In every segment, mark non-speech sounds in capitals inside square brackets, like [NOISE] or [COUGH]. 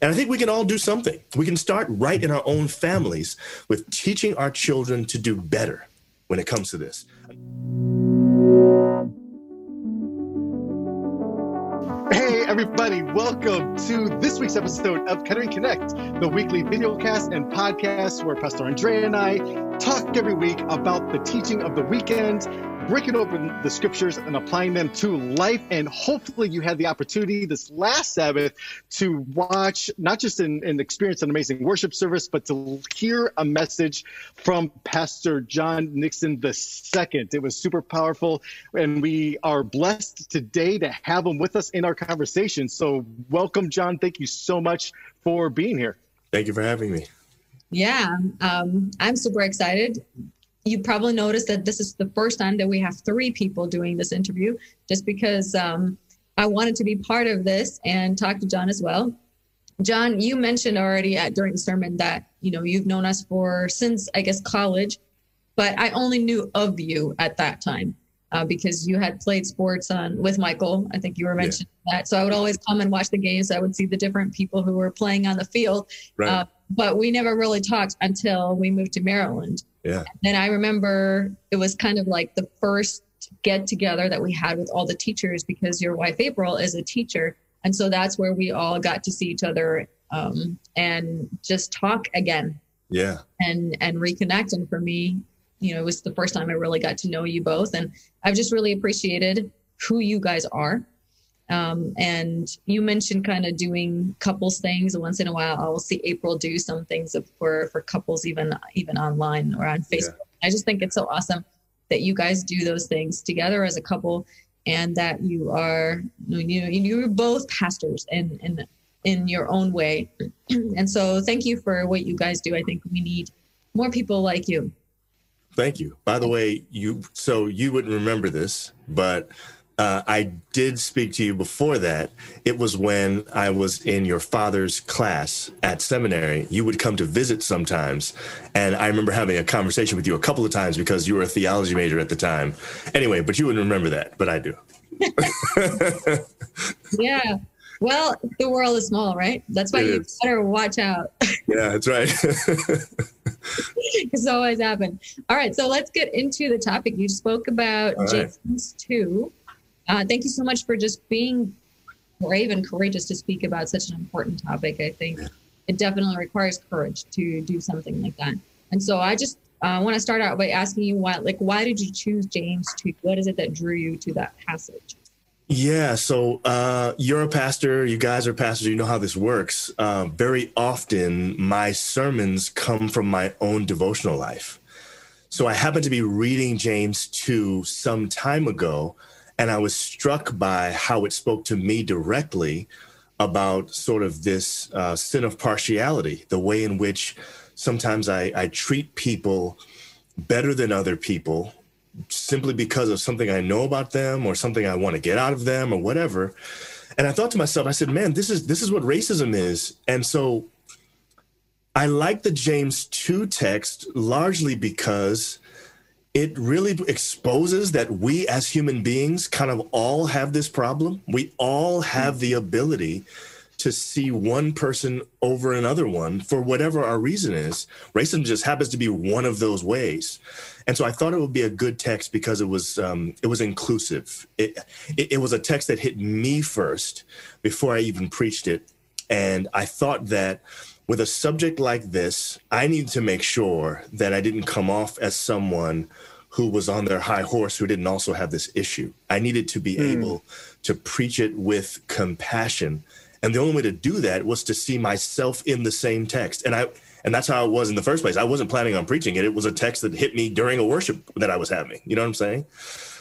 And I think we can all do something. We can start right in our own families with teaching our children to do better when it comes to this. Hey, everybody, welcome to this week's episode of Kettering Connect, the weekly video cast and podcast where Pastor Andrea and I talk every week about the teaching of the weekend breaking open the scriptures and applying them to life. And hopefully, you had the opportunity this last Sabbath to watch, not just and, and experience an amazing worship service, but to hear a message from Pastor John Nixon II. It was super powerful. And we are blessed today to have him with us in our conversation. So, welcome, John. Thank you so much for being here. Thank you for having me. Yeah, um, I'm super excited you probably noticed that this is the first time that we have three people doing this interview, just because um, I wanted to be part of this and talk to John as well. John, you mentioned already at, during the sermon that you know you've known us for since I guess college, but I only knew of you at that time uh, because you had played sports on with Michael. I think you were mentioning yeah. that, so I would always come and watch the games. I would see the different people who were playing on the field, right. uh, but we never really talked until we moved to Maryland. Yeah. And I remember it was kind of like the first get together that we had with all the teachers because your wife April is a teacher. And so that's where we all got to see each other um, and just talk again. Yeah. And and reconnect. And for me, you know, it was the first time I really got to know you both. And I've just really appreciated who you guys are um, and you mentioned kind of doing couples things. Once in a while, I'll see April do some things for for couples, even even online or on Facebook. Yeah. I just think it's so awesome that you guys do those things together as a couple, and that you are you know you're both pastors and and in your own way. [CLEARS THROAT] and so, thank you for what you guys do. I think we need more people like you. Thank you. By the way, you so you wouldn't remember this, but uh, I did speak to you before that. It was when I was in your father's class at seminary. You would come to visit sometimes. And I remember having a conversation with you a couple of times because you were a theology major at the time. Anyway, but you wouldn't remember that, but I do. [LAUGHS] yeah. Well, the world is small, right? That's why it you is. better watch out. [LAUGHS] yeah, that's right. [LAUGHS] it's always happen. All right, so let's get into the topic. You spoke about All James right. 2. Uh, thank you so much for just being brave and courageous to speak about such an important topic. I think it definitely requires courage to do something like that. And so I just uh, want two start out by asking you why, like, why did you choose James to? What is it that drew you to that passage? Yeah, so uh, you're a pastor. You guys are pastors. You know how this works. Uh, very often, my sermons come from my own devotional life. So I happened to be reading James 2 some time ago, and I was struck by how it spoke to me directly about sort of this uh, sin of partiality, the way in which sometimes I, I treat people better than other people simply because of something I know about them or something I want to get out of them or whatever. And I thought to myself, I said, man, this is this is what racism is. And so I like the James 2 text largely because it really exposes that we as human beings kind of all have this problem. We all have the ability to see one person over another one for whatever our reason is. Racism just happens to be one of those ways. And so I thought it would be a good text because it was um, it was inclusive. It, it, it was a text that hit me first before I even preached it, and I thought that with a subject like this, I needed to make sure that I didn't come off as someone who was on their high horse who didn't also have this issue. I needed to be mm. able to preach it with compassion. And the only way to do that was to see myself in the same text. And I and that's how it was in the first place. I wasn't planning on preaching it. It was a text that hit me during a worship that I was having. You know what I'm saying?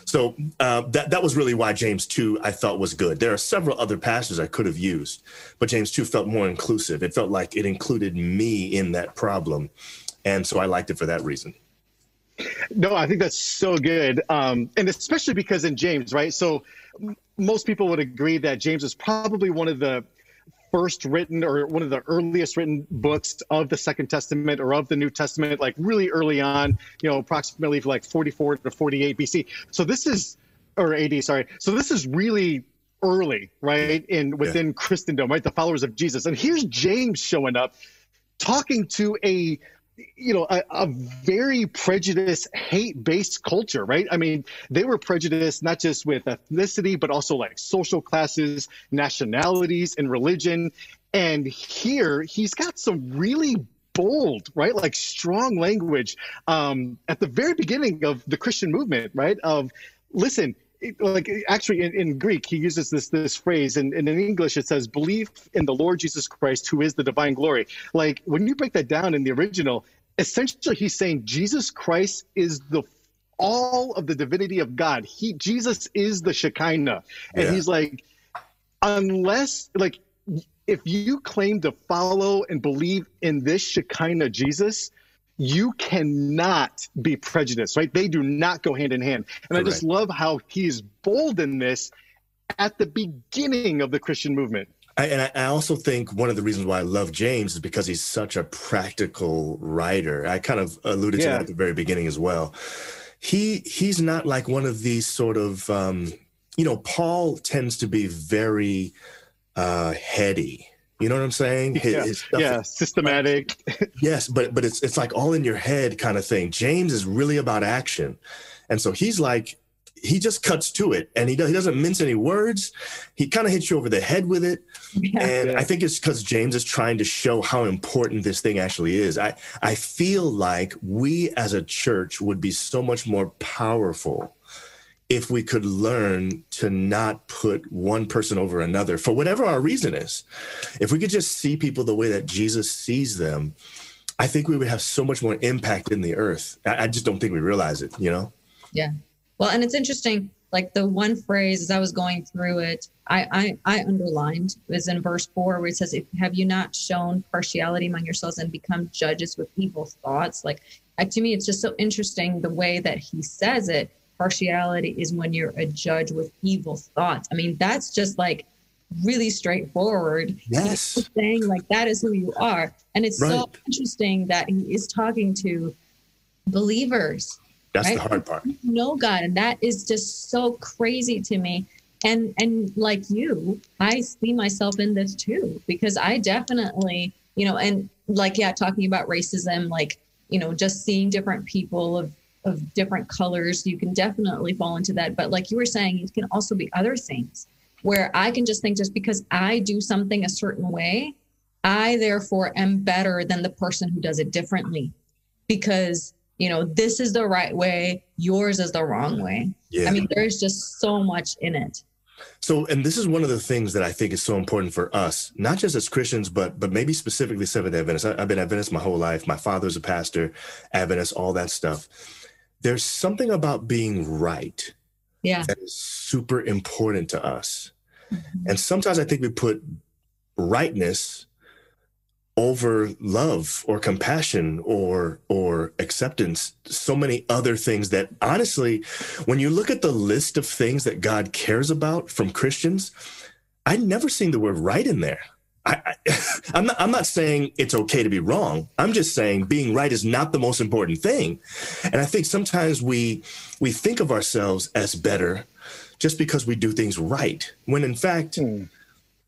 So uh, that that was really why James two I thought was good. There are several other passages I could have used, but James two felt more inclusive. It felt like it included me in that problem, and so I liked it for that reason. No, I think that's so good. Um, and especially because in James, right? So most people would agree that James is probably one of the first written or one of the earliest written books of the Second Testament or of the New Testament, like really early on, you know, approximately like 44 to 48 BC. So this is, or AD, sorry. So this is really early, right? In within yeah. Christendom, right? The followers of Jesus. And here's James showing up talking to a you know a, a very prejudiced hate based culture right i mean they were prejudiced not just with ethnicity but also like social classes nationalities and religion and here he's got some really bold, right? Like strong language um, at the very beginning of the Christian movement, right? Of listen, like actually in, in, Greek, he uses this this phrase, and, and, in English it says, "Believe in the Lord Jesus Christ, who is the divine glory." Like when you break that down in the original, essentially he's saying Jesus Christ is the all of the divinity of God. He Jesus is the Shekinah, and yeah. he's like, unless like if you claim to follow and believe in this Shekinah Jesus, you cannot be prejudiced, right? They do not go hand in hand. And Correct. I just love how he's bold in this at the beginning of the Christian movement. I, and I also think one of the reasons why I love James is because he's such a practical writer. I kind of alluded yeah. to that at the very beginning as well. He he's not like one of these sort of um, you know Paul tends to be very uh, heady you know what I'm saying? His, yeah, his yeah systematic. [LAUGHS] yes, but but it's it's like all in your head kind of thing. James is really about action, and so he's like he just cuts to it, and he does, he doesn't mince any words. He kind of hits you over the head with it, yeah, and yeah. I think it's because James is trying to show how important this thing actually is. I I feel like we as a church would be so much more powerful if we could learn to not put one person over another for whatever our reason is. If we could just see people the way that Jesus sees them, I think we would have so much more impact in the earth. I, just don't think we realize it, you know? Yeah. Well, and it's interesting, like the one phrase as I was going through it, I, I, I underlined is in verse four where it says, if have you not shown partiality among yourselves and become judges with evil thoughts? Like to me, it's just so interesting the way that he says it partiality is when you're a judge with evil thoughts. I mean, that's just like really straightforward. Yes. saying like that is who you are. And it's right. so interesting that he is talking to believers. That's right? the hard part. No God. And that is just so crazy to me. And and like you, I see myself in this too, because I definitely, you know, and like yeah, talking about racism, like, you know, just seeing different people of of different colors, you can definitely fall into that. But like you were saying, it can also be other things where I can just think just because I do something a certain way, I therefore am better than the person who does it differently because, you know, this is the right way, yours is the wrong way. Yeah. I mean, there's just so much in it. So, and this is one of the things that I think is so important for us, not just as Christians, but but maybe specifically Seventh Adventists. I've been Adventist my whole life. My father's a pastor, Adventist, all that stuff there's something about being right yeah. that is super important to us. Mm-hmm. And sometimes I think we put rightness over love or compassion or or acceptance so many other things that honestly when you look at the list of things that God cares about from Christians I'd never seen the word right in there I, am [LAUGHS] not, I'm not saying it's okay to be wrong. I'm just saying being right is not the most important thing. And I think sometimes we we think of ourselves as better just because we do things right, when in fact, mm.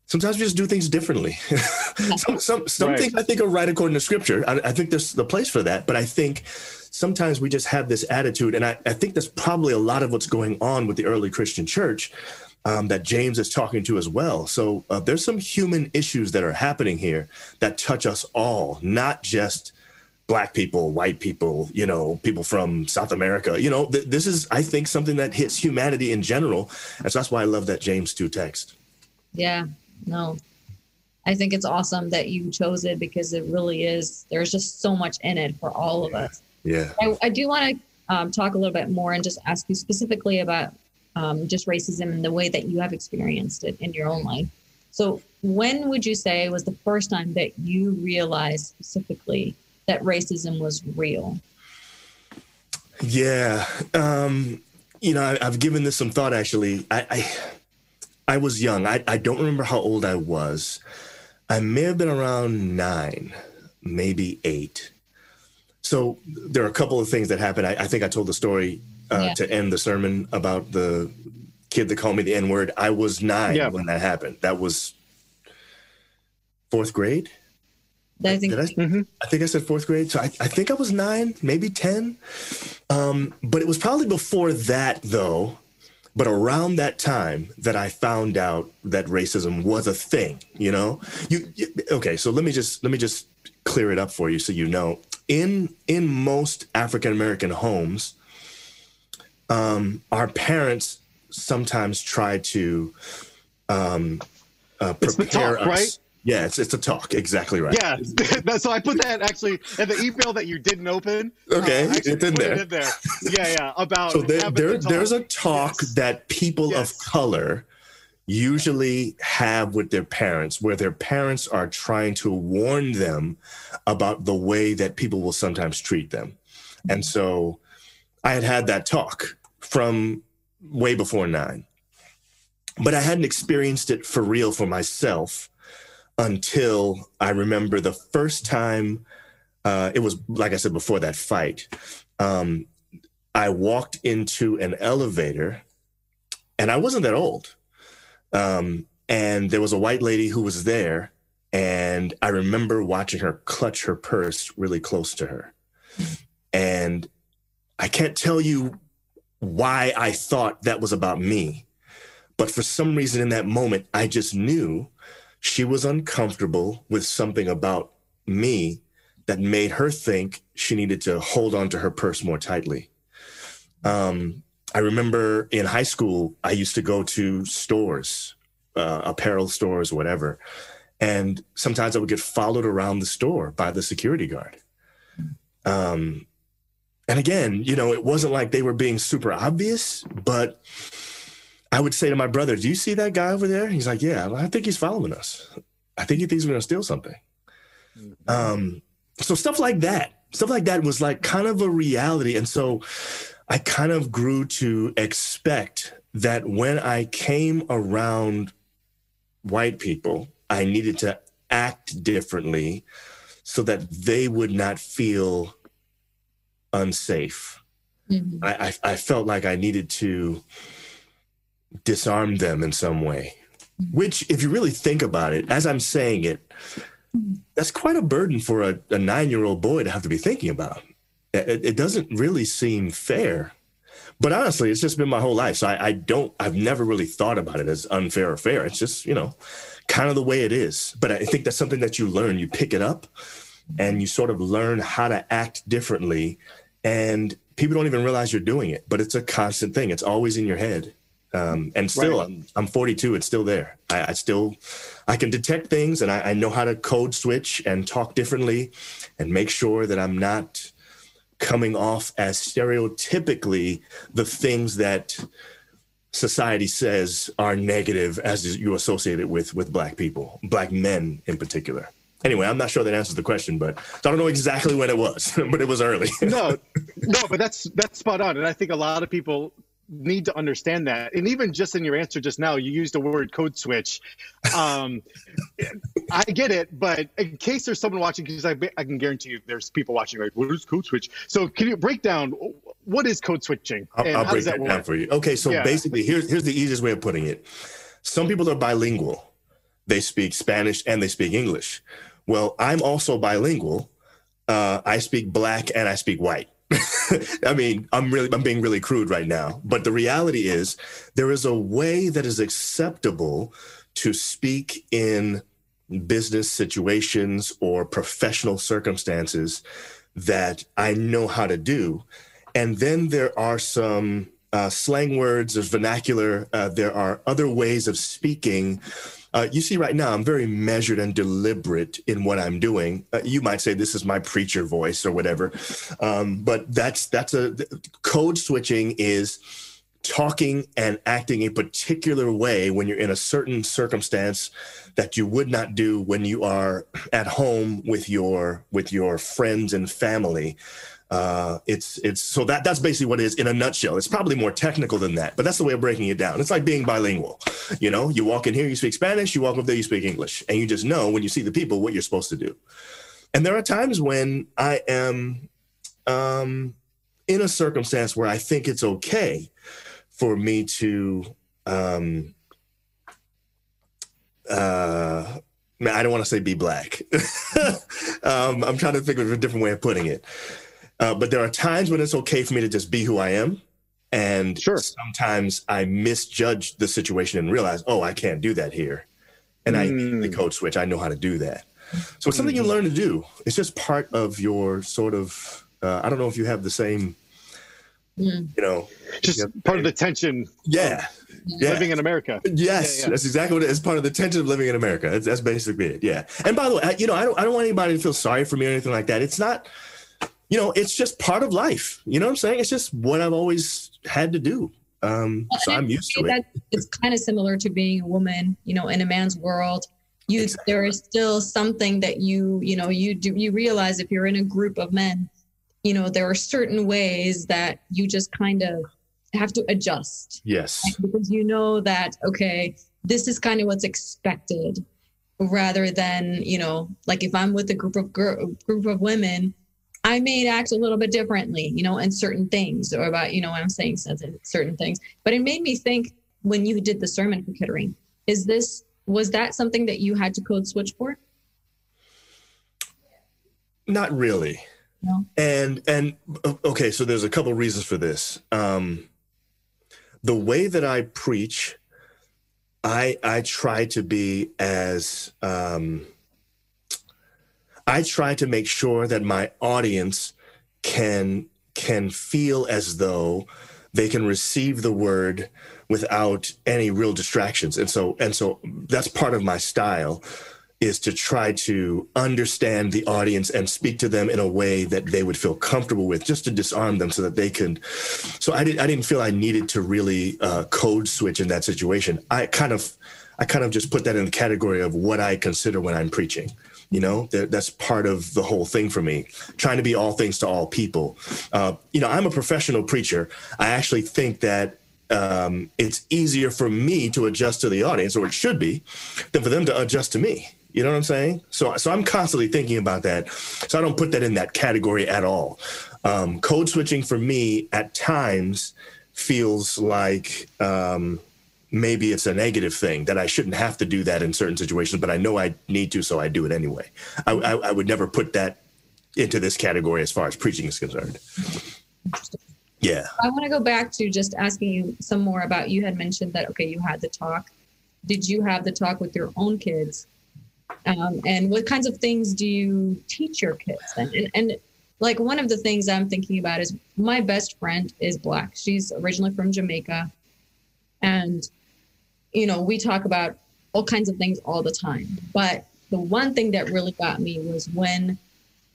sometimes we just do things differently. [LAUGHS] some some, some right. things I think are right according to Scripture. I, I think there's the place for that, but I think sometimes we just have this attitude, and I, I think that's probably a lot of what's going on with the early Christian church um, that James is talking to as well. So uh, there's some human issues that are happening here that touch us all, not just black people, white people, you know, people from South America. You know, th- this is, I think, something that hits humanity in general. And so that's why I love that James 2 text. Yeah, no. I think it's awesome that you chose it because it really is, there's just so much in it for all of us. Yeah. I, I do want to um, talk a little bit more and just ask you specifically about um, just racism and the way that you have experienced it in your own life. So, when would you say was the first time that you realized specifically that racism was real? Yeah, um, you know, I, have given this some thought. Actually, I, I, I was young. I, I don't remember how old I was. I may have been around nine, maybe eight. So there are a couple of things that happened. I, I think I told the story uh, yeah. to end the sermon about the kid that called me the N word. I was nine yeah. when that happened. That was fourth grade. I think, Did I, mm-hmm. I think I said fourth grade. So I, I think I was nine, maybe 10. Um, but it was probably before that, though, but around that time that I found out that racism was a thing, you know? You, you okay, so let me just let me just clear it up for you so you know. In in most African American homes, um, our parents sometimes try to um, uh, prepare talk, us. Right? Yeah, it's it's a talk. Exactly right. Yeah, [LAUGHS] so I put that actually in the email that you didn't open. Okay, uh, it's in there. It in there. Yeah, yeah. About [LAUGHS] so there, there the there's a talk yes. that people yes. of color usually have with their parents, where their parents are trying to warn them about the way that people will sometimes treat them, and so I had had that talk from way before nine, but I hadn't experienced it for real for myself until I remember the first time. Uh, it was like I said before that fight. Um, I walked into an elevator, and I wasn't that old. Um, and there was a white lady who was there, and I remember watching her clutch her purse really close to her. And I can't tell you why I thought that was about me, but for some reason in that moment, I just knew she was uncomfortable with something about me that made her think she needed to hold on to her purse more tightly. Um, I remember in high school, I used to go to stores, uh, apparel stores, whatever. And sometimes I would get followed around the store by the security guard. Um, and again, you know, it wasn't like they were being super obvious, but I would say to my brother, Do you see that guy over there? He's like, Yeah, I think he's following us. I think he thinks we're going to steal something. Mm-hmm. Um, so stuff like that, stuff like that was like kind of a reality. And so I kind of grew to expect that when I came around white people, I needed to act differently so that they would not feel unsafe. Mm-hmm. I, I, I felt like I needed to disarm them in some way. Which, if you really think about it, as I'm saying it, that's quite a burden for a, a nine year old boy to have to be thinking about. It, it, doesn't really seem fair. But honestly, it's just been my whole life. So I, I don't, I've never really thought about it as unfair or fair. It's just, you know, kind of the way it is. But I think that's something that you learn. You pick it up and you sort of learn how to act differently. And people don't even realize you're doing it, but it's a constant thing. It's always in your head. Um, and still, right. I'm, I'm 42. It's still there. I, I still, I can detect things, and I, I, know how to code switch and talk differently, and make sure that I'm not coming off as stereotypically the things that society says are negative as you associate it with with black people, black men in particular. Anyway, I'm not sure that answers the question, but I don't know exactly when it was, [LAUGHS] but it was early. [LAUGHS] no, no, but that's that's spot on, and I think a lot of people need to understand that. And even just in your answer just now, you used the word code switch. Um, [LAUGHS] I get it, but in case there's someone watching, because I, I can guarantee you there's people watching like, what is code switch? So can you break down what is code switching? I'll, I'll break that, down for you. Okay, so yeah. basically, here's here's the easiest way of putting it. Some people are bilingual; they speak Spanish and they speak English. Well, I'm also bilingual. Uh, I speak black and I speak white. [LAUGHS] I mean, I'm really I'm being really crude right now, but the reality is there is a way that is acceptable to speak in business situations or professional circumstances that I know how to do. And then there are some uh, slang words, there's vernacular, uh, there are other ways of speaking uh, you see, right now, I'm very measured and deliberate in what I'm doing. Uh, you might say this is my preacher voice or whatever, um, but that's that's a code switching is talking and acting a particular way when you're in a certain circumstance that you would not do when you are at home with your with your friends and family uh, it's it's so that that's basically what it is in a nutshell. It's probably more technical than that, but that's the way of breaking it down. It's like being bilingual. You know, you walk in here, you speak Spanish. You walk up there, you speak English, and you just know when you see the people what you're supposed to do. And there are times when I am um, in a circumstance where I think it's okay for me to um, uh, I don't want to say be black. [LAUGHS] um, I'm trying to think of a different way of putting it. Uh, but there are times when it's okay for me to just be who I am. And Sure. sometimes I misjudge the situation and realize, oh, I can't do that here. And I Mm. the code switch. I know how to do that. So it's something you learn to do. It's just part of your sort of, uh, I don't know if you have the same, Mm. you know, Just Yep. part of the tension yeah. Yeah. living in America. Yes, Yeah, yeah. that's exactly what it is. Part of the tension of living in America. That's, that's basically it. Yeah. And by the way, I, you know, I don't, I don't want anybody to feel sorry for me or anything like that. It's not, you know, it's just part of life. You know what I'm saying? It's just what I've always had to do. Um, so I'm used to it. It's kind of similar to being a woman, you know, in a man's world. You Exactly. there is still something that you you know you do you realize if you're in a group of men, you know there are certain ways that you just kind of have to adjust Yes. because you know that okay this is kind of what's expected rather than you know like if i'm with a group of gr- group of women i may act a little bit differently you know in certain things or about you know what i'm saying certain certain things but it made me think when you did the sermon for Kettering is this was that something that you had to code switch for Not really. No. And and okay, so there's a couple reasons for this. Um, the way that I preach, I I try to be as um, I try to make sure that my audience can can feel as though they can receive the word without any real distractions. And so and so that's part of my style is to try to understand the audience and speak to them in a way that they would feel comfortable with, just to disarm them so that they can. So I didn't. I didn't feel I needed to really uh, code switch in that situation. I kind of, I kind of just put that in the category of what I consider when I'm preaching. You know, that, that's part of the whole thing for me. Trying to be all things to all people. Uh, you know, I'm a professional preacher. I actually think that um, it's easier for me to adjust to the audience, or it should be, than for them to adjust to me. You know what I'm saying? So, so I'm constantly thinking about that. So I don't put that in that category at all. Um, code switching for me at times feels like um, maybe it's a negative thing that I shouldn't have to do that in certain situations, but I know I need to, so I do it anyway. I, I, I would never put that into this category as far as preaching is concerned. Yeah. I want to go back to just asking you some more about you had mentioned that okay, you had the talk. Did you have the talk with your own kids? Um, and what kinds of things do you teach your kids? And, and and like one of the things I'm thinking about is my best friend is black. She's originally from Jamaica, and you know we talk about all kinds of things all the time. But the one thing that really got me was when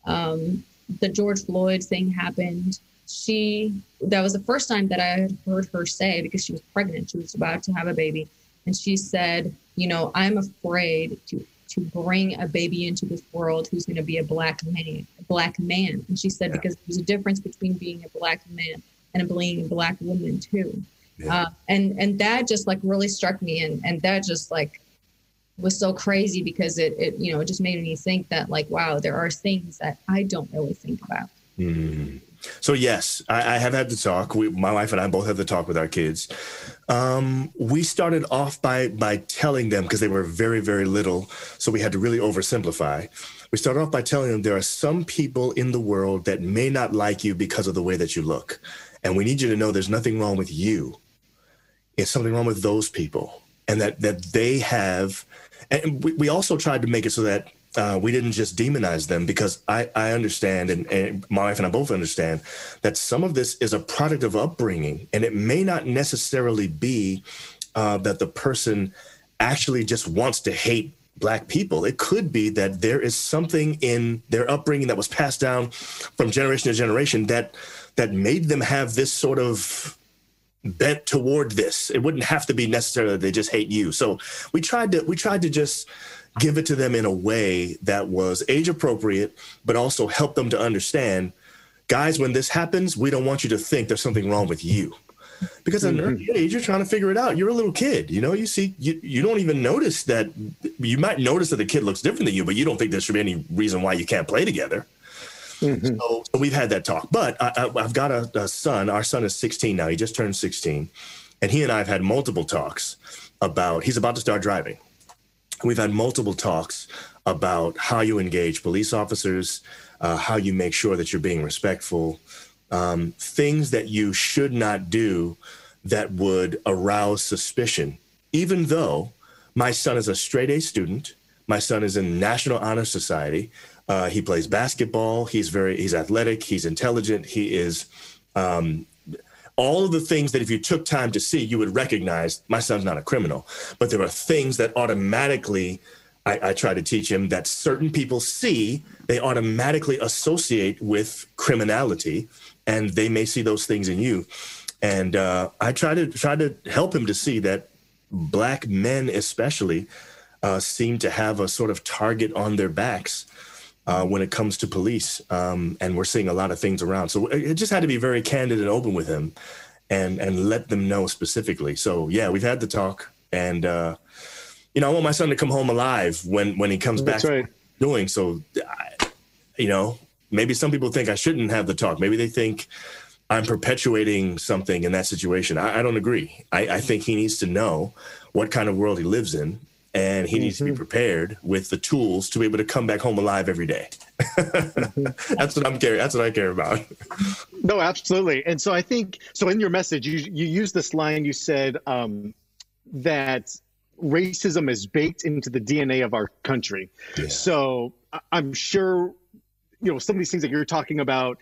um, the George Floyd thing happened she that was the first time that I had heard her say because she was pregnant, she was about to have a baby, and she said, you know, I'm afraid to to bring a baby into this world who's going to be a black man, a black man. And she said Yeah. because there's a difference between being a black man and a being a black woman too. Yeah. Uh, and and that just like really struck me, and and that just like was so crazy because it it you know it just made me think that like wow there are things that I don't really think about. Mhm. So yes, I, I have had the talk. We, my wife and I both have the talk with our kids. Um, we started off by by telling them because they were very very little, so we had to really oversimplify. We started off by telling them there are some people in the world that may not like you because of the way that you look, and we need you to know there's nothing wrong with you. It's something wrong with those people, and that that they have. And we, we also tried to make it so that uh, we didn't just demonize them because I, I understand and, and my wife and I both understand that some of this is a product of upbringing and it may not necessarily be uh, that the person actually just wants to hate black people. It could be that there is something in their upbringing that was passed down from generation to generation that that made them have this sort of bent toward this. It wouldn't have to be necessarily that they just hate you. So we tried to we tried to just give it to them in a way that was age appropriate, but also help them to understand, guys, when this happens, we don't want you to think there's something wrong with you. Because at an mm-hmm. early age, you're trying to figure it out. You're a little kid, you know. You see, you, you don't even notice that. You might notice that the kid looks different than you, but you don't think there should be any reason why you can't play together. Mhm. So, so we've had that talk. But I, I've got a, a son. Our son is 16 now. He just turned 16. And he and I have had multiple talks about, he's about to start driving. We've had multiple talks about how you engage police officers, uh, how you make sure that you're being respectful, um, things that you should not do that would arouse suspicion, even though my son is a straight A student. My son is in National Honor Society. Uh, he plays basketball. He's very he's athletic. He's intelligent. He is um, all of the things that if you took time to see, you would recognize. My son's not a criminal, but there are things that automatically I, I try to teach him that certain people see. They automatically associate with criminality, and they may see those things in you. And uh, I try to try to help him to see that black men, especially, uh, seem to have a sort of target on their backs uh, when it comes to police. Um, and we're seeing a lot of things around. So it just had to be very candid and open with him and, and let them know specifically. So, yeah, we've had the talk. And, uh, you know, I want my son to come home alive when, when he comes That's back right. doing. So, you know, maybe some people think I shouldn't have the talk. Maybe they think I'm perpetuating something in that situation. I, I don't agree. I, I, think he needs to know what kind of world he lives in and he mm-hmm. needs to be mm-hmm. prepared with the tools to be able to come back home alive every day. [LAUGHS] that's what I'm care. That's what I care about. [LAUGHS] No, absolutely. And so I think so. In your message, you you use this line. You said um, that racism is baked into the DNA of our country. Yeah. So I'm sure you know some of these things that you're talking about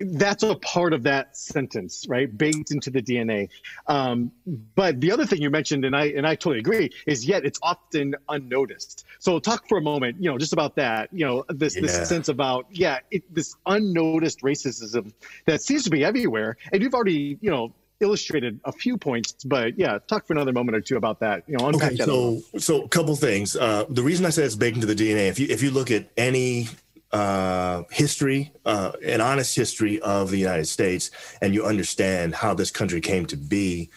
that's a part of that sentence, right? Baked into the DNA. Um, but the other thing you mentioned, and I and I totally agree, is yet it's often unnoticed. So talk for a moment, you know, just about that. You know, this yeah. this sense about yeah, it, this unnoticed racism that seems to be everywhere. And you've already, you know, illustrated a few points, but yeah, talk for another moment or two about that. You know, unpack okay, that. So, so a couple things. Uh, the reason I say it's baked into the DNA, if you if you look at any uh, history, uh, an honest history of the United States, and you understand how this country came to be,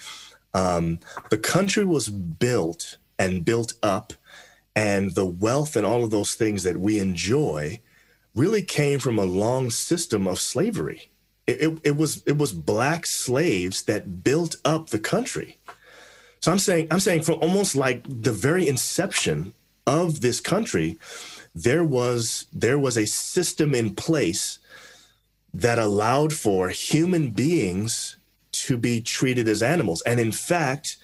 um, the country was built and built up, and the wealth and all of those things that we enjoy really came from a long system of slavery. It, it, it was it was black slaves that built up the country. So I'm saying I'm saying from almost like the very inception of this country, there was there was a system in place that allowed for human beings to be treated as animals. And in fact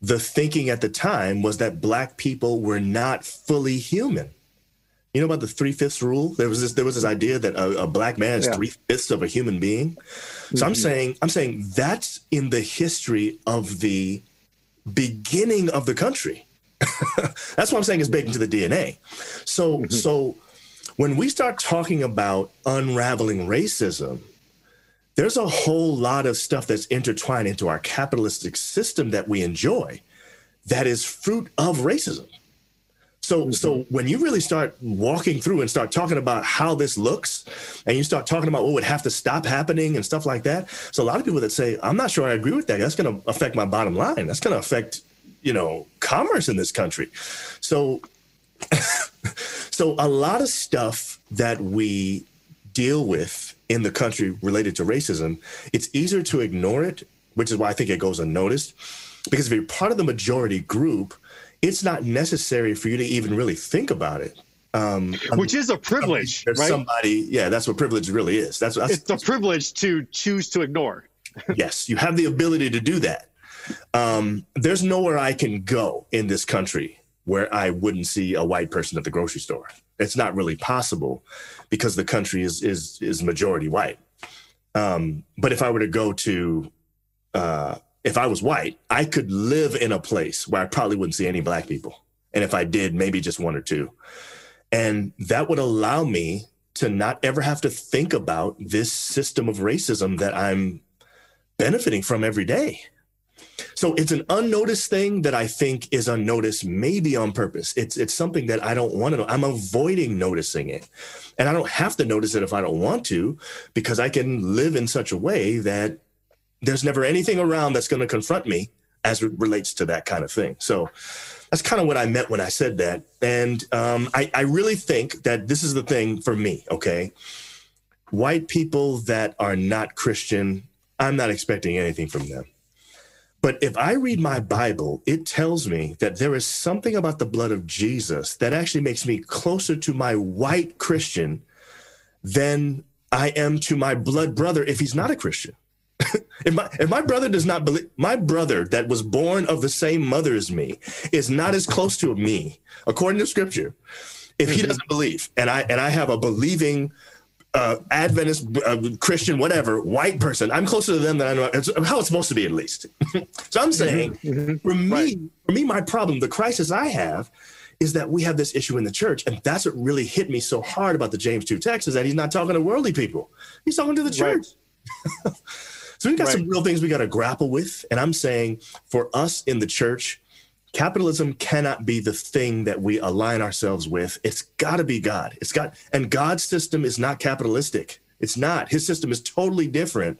the thinking at the time was that black people were not fully human. You know about the three-fifths rule? There was this there was this idea that a, a black man is yeah. three-fifths of a human being. So mm-hmm. i'm saying i'm saying that's in the history of the beginning of the country [LAUGHS] That's what I'm saying is baked into the DNA. So, mm-hmm. so when we start talking about unraveling racism, there's a whole lot of stuff that's intertwined into our capitalistic system that we enjoy that is fruit of racism. So, mm-hmm. so when you really start walking through and start talking about how this looks, and you start talking about what would have to stop happening and stuff like that, so a lot of people that say, "I'm not sure I agree with that," that's going to affect my bottom line. That's going to affect you know commerce in this country. So [LAUGHS] so a lot of stuff that we deal with in the country related to racism it's easier to ignore it which is why i think it goes unnoticed because if you're part of the majority group it's not necessary for you to even really think about it. Um, which is a privilege right? somebody yeah that's what privilege really is. That's, that's it's a privilege to choose to ignore. Yes you have the ability to do that um, there's nowhere I can go in this country where I wouldn't see a white person at the grocery store. It's not really possible because the country is is is majority white. Um, but if I were to go to, uh, if I was white, I could live in a place where I probably wouldn't see any black people, and if I did, maybe just one or two, and that would allow me to not ever have to think about this system of racism that I'm benefiting from every day. So it's an unnoticed thing that I think is unnoticed, maybe on purpose. It's it's something that I don't want to know. I'm avoiding noticing it. And I don't have to notice it if I don't want to, because I can live in such a way that there's never anything around that's going to confront me as it relates to that kind of thing. So that's kind of what I meant when I said that. And um, I, I really think that this is the thing for me, okay? White people that are not Christian, I'm not expecting anything from them But if I read my Bible, it tells me that there is something about the blood of Jesus that actually makes me closer to my white Christian than I am to my blood brother if he's not a Christian. [LAUGHS] if, my, if my brother does not believe, my brother that was born of the same mother as me is not as close to me, according to scripture, if he mm-hmm. doesn't believe, and I and I have a believing uh, Adventist, uh, Christian, whatever, white person, I'm closer to them than I know it's how it's supposed to be, at least. [LAUGHS] so I'm saying, mm-hmm. mm-hmm. for me, right. for me, my problem, the crisis I have, is that we have this issue in the church, and that's what really hit me so hard about the James two text is that he's not talking to worldly people, he's talking to the church. Right. [LAUGHS] so we've got right. some real things we got to grapple with, and I'm saying for us in the church capitalism cannot be the thing that we align ourselves with. It's got to be God. It's got, and God's system is not capitalistic. It's not. His system is totally different.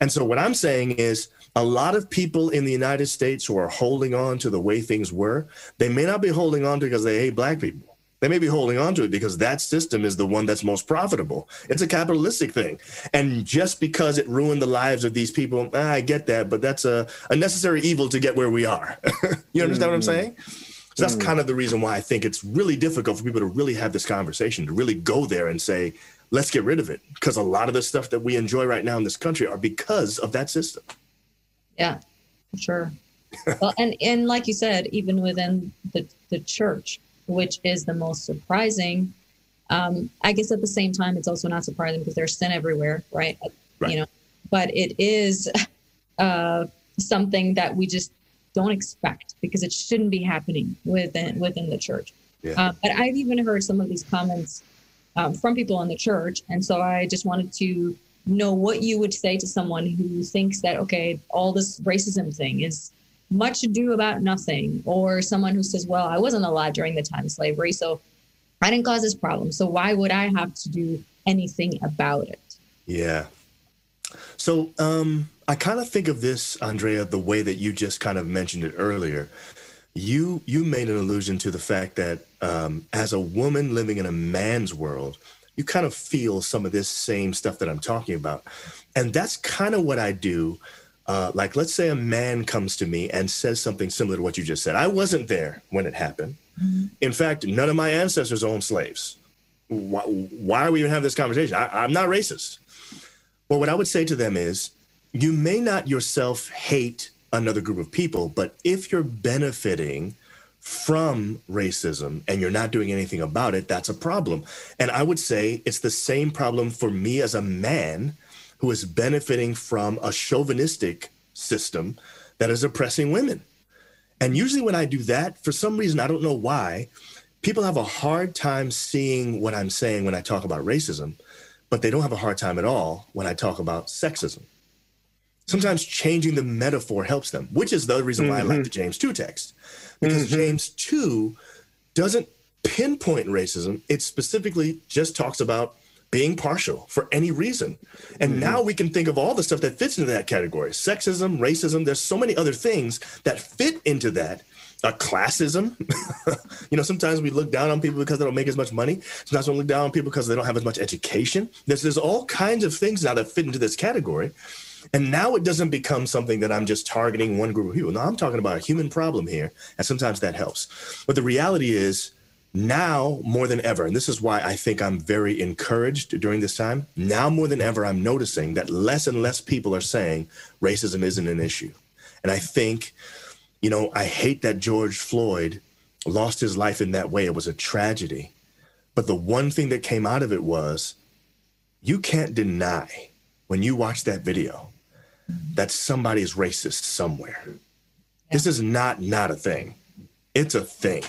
And so, what I'm saying is, a lot of people in the United States who are holding on to the way things were, they may not be holding on to because they hate black people. They may be holding on to it because that system is the one that's most profitable. It's a capitalistic thing. And just because it ruined the lives of these people, ah, I get that, but that's a, a necessary evil to get where we are. [LAUGHS] you understand mm. what I'm mm. saying? So that's mm. kind of the reason why I think it's really difficult for people to really have this conversation, to really go there and say, let's get rid of it. Because a lot of the stuff that we enjoy right now in this country are because of that system. Yeah, sure. well, and, and like you said, even within the, the church, which is the most surprising. Um, I guess at the same time, it's also not surprising because there's sin everywhere, right? right. You know, but it is [LAUGHS] uh, something that we just don't expect because it shouldn't be happening within within the church. Yeah. Uh, but I've even heard some of these comments um, from people in the church, and so I just wanted to know what you would say to someone who thinks that okay, all this racism thing is much ado about nothing, or someone who says, Well, I wasn't alive during the time of slavery, so I didn't cause this problem. So why would I have to do anything about it? Yeah. So um, I kind of think of this, Andrea, the way that you just kind of mentioned it earlier. You you made an allusion to the fact that um, as a woman living in a man's world, you kind of feel some of this same stuff that I'm talking about, and that's kind of what I do uh, like let's say a man comes to me and says something similar to what you just said. I wasn't there when it happened. Mm-hmm. in fact none of my ancestors owned slaves. Why, why are we even having this conversation? I, i'm not racist. Well what i would say to them is you may not yourself hate another group of people but if you're benefiting from racism and you're not doing anything about it that's a problem. And i would say it's the same problem for me as a man who is benefiting from a chauvinistic system that is oppressing women. And usually, when I do that, for some reason, I don't know why, people have a hard time seeing what I'm saying when I talk about racism, but they don't have a hard time at all when I talk about sexism. Sometimes changing the metaphor helps them, which is the reason why mm-hmm. I like the mm-hmm. James 2 text. Because mm-hmm. James 2 doesn't pinpoint racism, it specifically just talks about being partial for any reason. And mm-hmm. now we can think of all the stuff that fits into that category sexism, racism. There's so many other things that fit into that. Uh, classism. [LAUGHS] you know, sometimes we look down on people because they don't make as much money. Sometimes we look down on people because they don't have as much education. There's, there's all kinds of things now that fit into this category. And now it doesn't become something that I'm just targeting one group of people. No, I'm talking about a human problem here. And sometimes that helps. But the reality is, now more than ever, and this is why I think I'm very encouraged during this time. Now more than ever, I'm noticing that less and less people are saying racism isn't an issue. And I think, you know, I hate that George Floyd lost his life in that way. It was a tragedy. But the one thing that came out of it was you can't deny when you watch that video that somebody is racist somewhere. Yeah. This is not not a thing. It's a thing.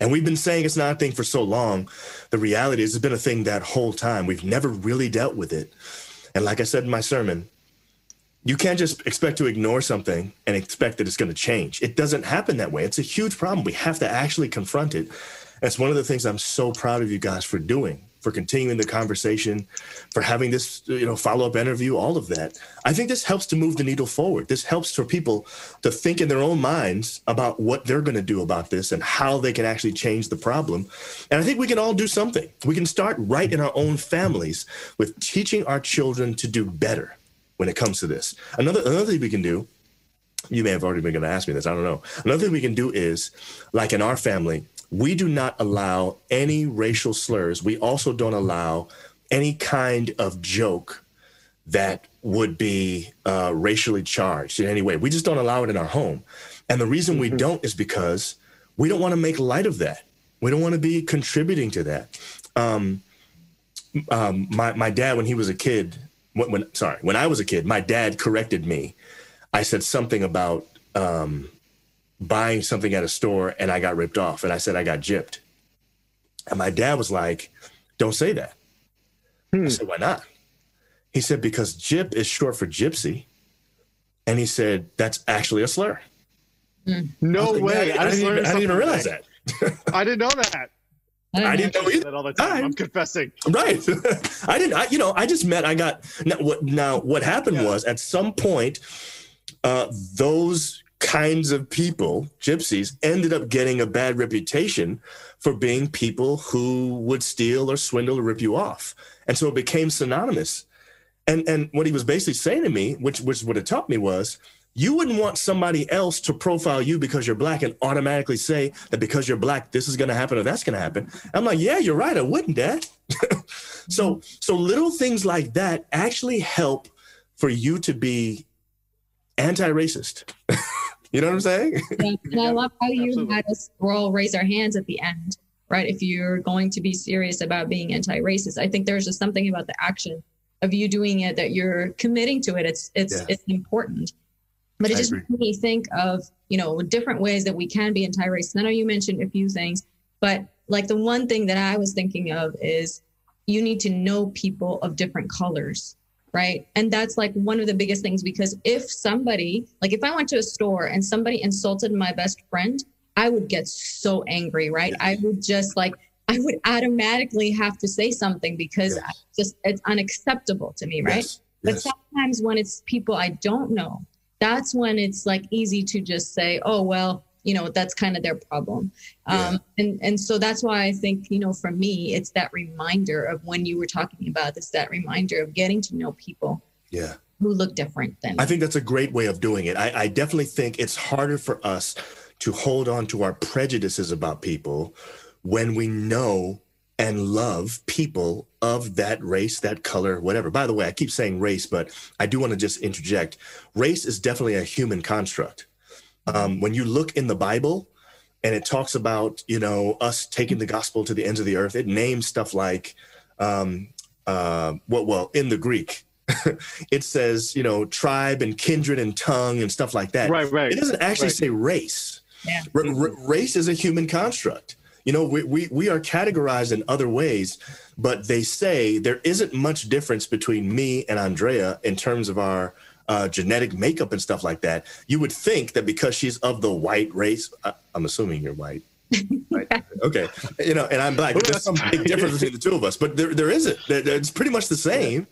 And we've been saying it's not a thing for so long. The reality is, it's been a thing that whole time. We've never really dealt with it. And like I said in my sermon, you can't just expect to ignore something and expect that it's going to change. It doesn't happen that way. It's a huge problem. We have to actually confront it. That's one of the things I'm so proud of you guys for doing for continuing the conversation, for having this, you know, follow-up interview, all of that. I think this helps to move the needle forward. This helps for people to think in their own minds about what they're going to do about this and how they can actually change the problem. And I think we can all do something. We can start right in our own families with teaching our children to do better when it comes to this. Another another thing we can do you may have already been going to ask me this. I don't know. Another thing we can do is, like in our family, we do not allow any racial slurs. We also don't allow any kind of joke that would be uh, racially charged in any way. We just don't allow it in our home. And the reason we mm-hmm. don't is because we don't want to make light of that. We don't want to be contributing to that. Um, um, my, my dad, when he was a kid, when, when, sorry, when I was a kid, my dad corrected me. I said something about um, buying something at a store and I got ripped off. And I said, I got gypped. And my dad was like, don't say that. Hmm. I said, why not? He said, because gyp is short for gypsy. And he said, that's actually a slur. Hmm. No like, way. I, I, didn't even, I, didn't even, realize that. I didn't know that. [LAUGHS] I didn't know either. All the time. I'm [LAUGHS] confessing. Right. [LAUGHS] I didn't. I, you know, I just met. I got now. What now? What happened yeah. was at some point, uh, those kinds of people, gypsies, ended up getting a bad reputation for being people who would steal or swindle or rip you off. And so it became synonymous. And and what he was basically saying to me, which which what it taught me was you wouldn't want somebody else to profile you because you're black and automatically say that because you're black, this is gonna happen or that's gonna happen. I'm like, yeah, you're right, I wouldn't, Dad. [LAUGHS] so so little things like that actually help for you to be anti-racist. [LAUGHS] You know what I'm saying? Yeah. And I [LAUGHS] love how you Absolutely. had us all raise our hands at the end, right? If you're going to be serious about being anti-racist, I think there's just something about the action of you doing it that you're committing to it. It's it's yeah. it's important. But it I just made me think of you know different ways that we can be anti-racist. I know you mentioned a few things, but like the one thing that I was thinking of is you need to know people of different colors right? And that's like one of the biggest things because if somebody, like if I went to a store and somebody insulted my best friend, I would get so angry, right? I would just like, I would automatically have to say something because yes. just it's unacceptable to me, right? Yes. But yes. sometimes when it's people I don't know, that's when it's like easy to just say, oh, well, you know that's kind of their problem um, yeah. and and so that's why i think you know for me it's that reminder of when you were talking about this that reminder of getting to know people yeah who look different than i think that's a great way of doing it I, I definitely think it's harder for us to hold on to our prejudices about people when we know and love people of that race, that color, whatever. By the way, I keep saying race, but I do want to just interject. Race is definitely a human construct. Um, when you look in the Bible and it talks about, you know, us taking the gospel to the ends of the earth, it names stuff like, um, uh, well, well, in the Greek, [LAUGHS] it says, you know, tribe and kindred and tongue and stuff like that. Right, right. It doesn't actually right. say race. Yeah. R- r- race is a human construct. You know, we, we, we are categorized in other ways, but they say there isn't much difference between me and Andrea in terms of our uh, genetic makeup and stuff like that, you would think that because she's of the white race, I, am assuming you're white. Right? [LAUGHS] okay, you know, and I'm black. There's some big difference between the two of us, but there, there isn't. It's pretty much the same.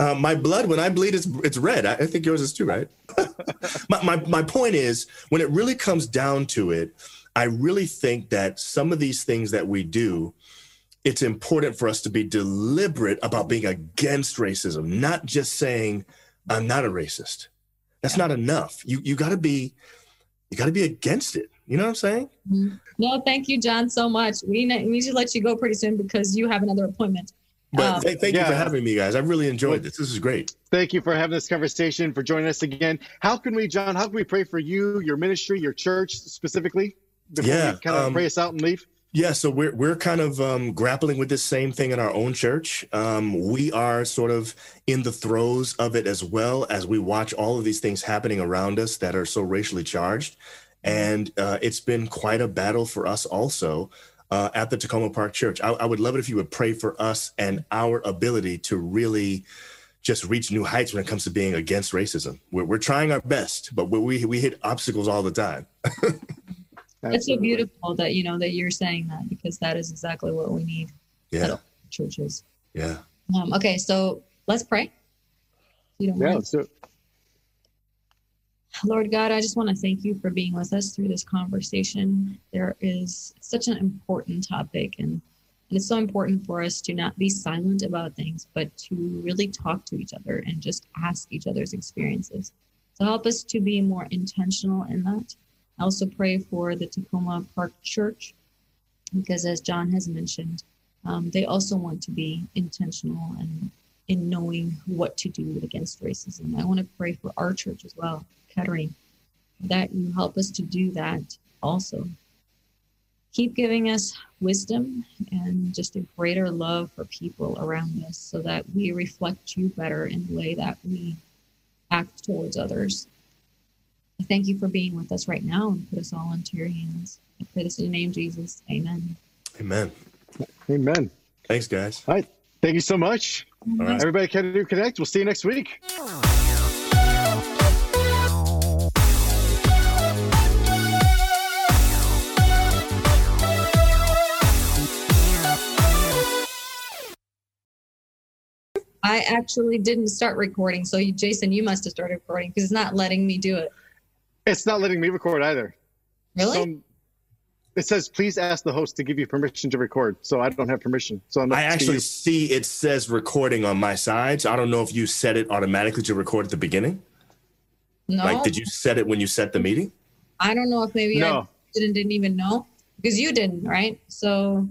Uh, my blood, when I bleed, it's it's red. I, I think yours is too, right? [LAUGHS] my, my my point is, when it really comes down to it, I really think that some of these things that we do, it's important for us to be deliberate about being against racism, not just saying I'm not a racist. That's yeah. not enough. You you got to be you got to be against it. You know what I'm saying? Mm-hmm. No, thank you, John, so much. We need, we need to let you go pretty soon because you have another appointment. But um, th- thank yeah. you for having me, guys. I really enjoyed this. This is great. Thank you for having this conversation, for joining us again. How can we, John? How can we pray for you, your ministry, your church specifically? Before yeah, we kind of um, pray us out and leave. Yeah, so we're we're kind of um, grappling with this same thing in our own church. Um, we are sort of in the throes of it as well as we watch all of these things happening around us that are so racially charged, and uh, it's been quite a battle for us also uh, at the Takoma Park Church. I, I would love it if you would pray for us and our ability to really just reach new heights when it comes to being against racism. We're, we're trying our best, but we we hit obstacles all the time. [LAUGHS] Absolutely. It's so beautiful that you know that you're saying that because that is exactly what we need. Yeah. Churches. Yeah. Um, okay, so let's pray. You don't yeah, let's do it. Lord God, I just want to thank you for being with us through this conversation. There is such an important topic, and, and it's so important for us to not be silent about things, but to really talk to each other and just ask each other's experiences. So help us to be more intentional in that. I also pray for the Takoma Park Church because, as John has mentioned, um, they also want to be intentional and in knowing what to do against racism. I want to pray for our church as well, Kettering, that you help us to do that also. Keep giving us wisdom and just a greater love for people around us so that we reflect you better in the way that we act towards others. I thank you for being with us right now and put us all into your hands. I pray this in the name Jesus. Amen. Amen. Amen. Thanks, guys. All right. Thank you so much. All right. Everybody can do connect. We'll see you next week. I actually didn't start recording. So, you, Jason, you must have started recording because it's not letting me do it. It's not letting me record either. Really? Um, it says, please ask the host to give you permission to record. So I don't have permission. So I'm I actually see it says recording on my side. So I don't know if you set it automatically to record at the beginning. no. Like, did you set it when you set the meeting? I don't know if maybe I didn't, didn't even know because you didn't, right? So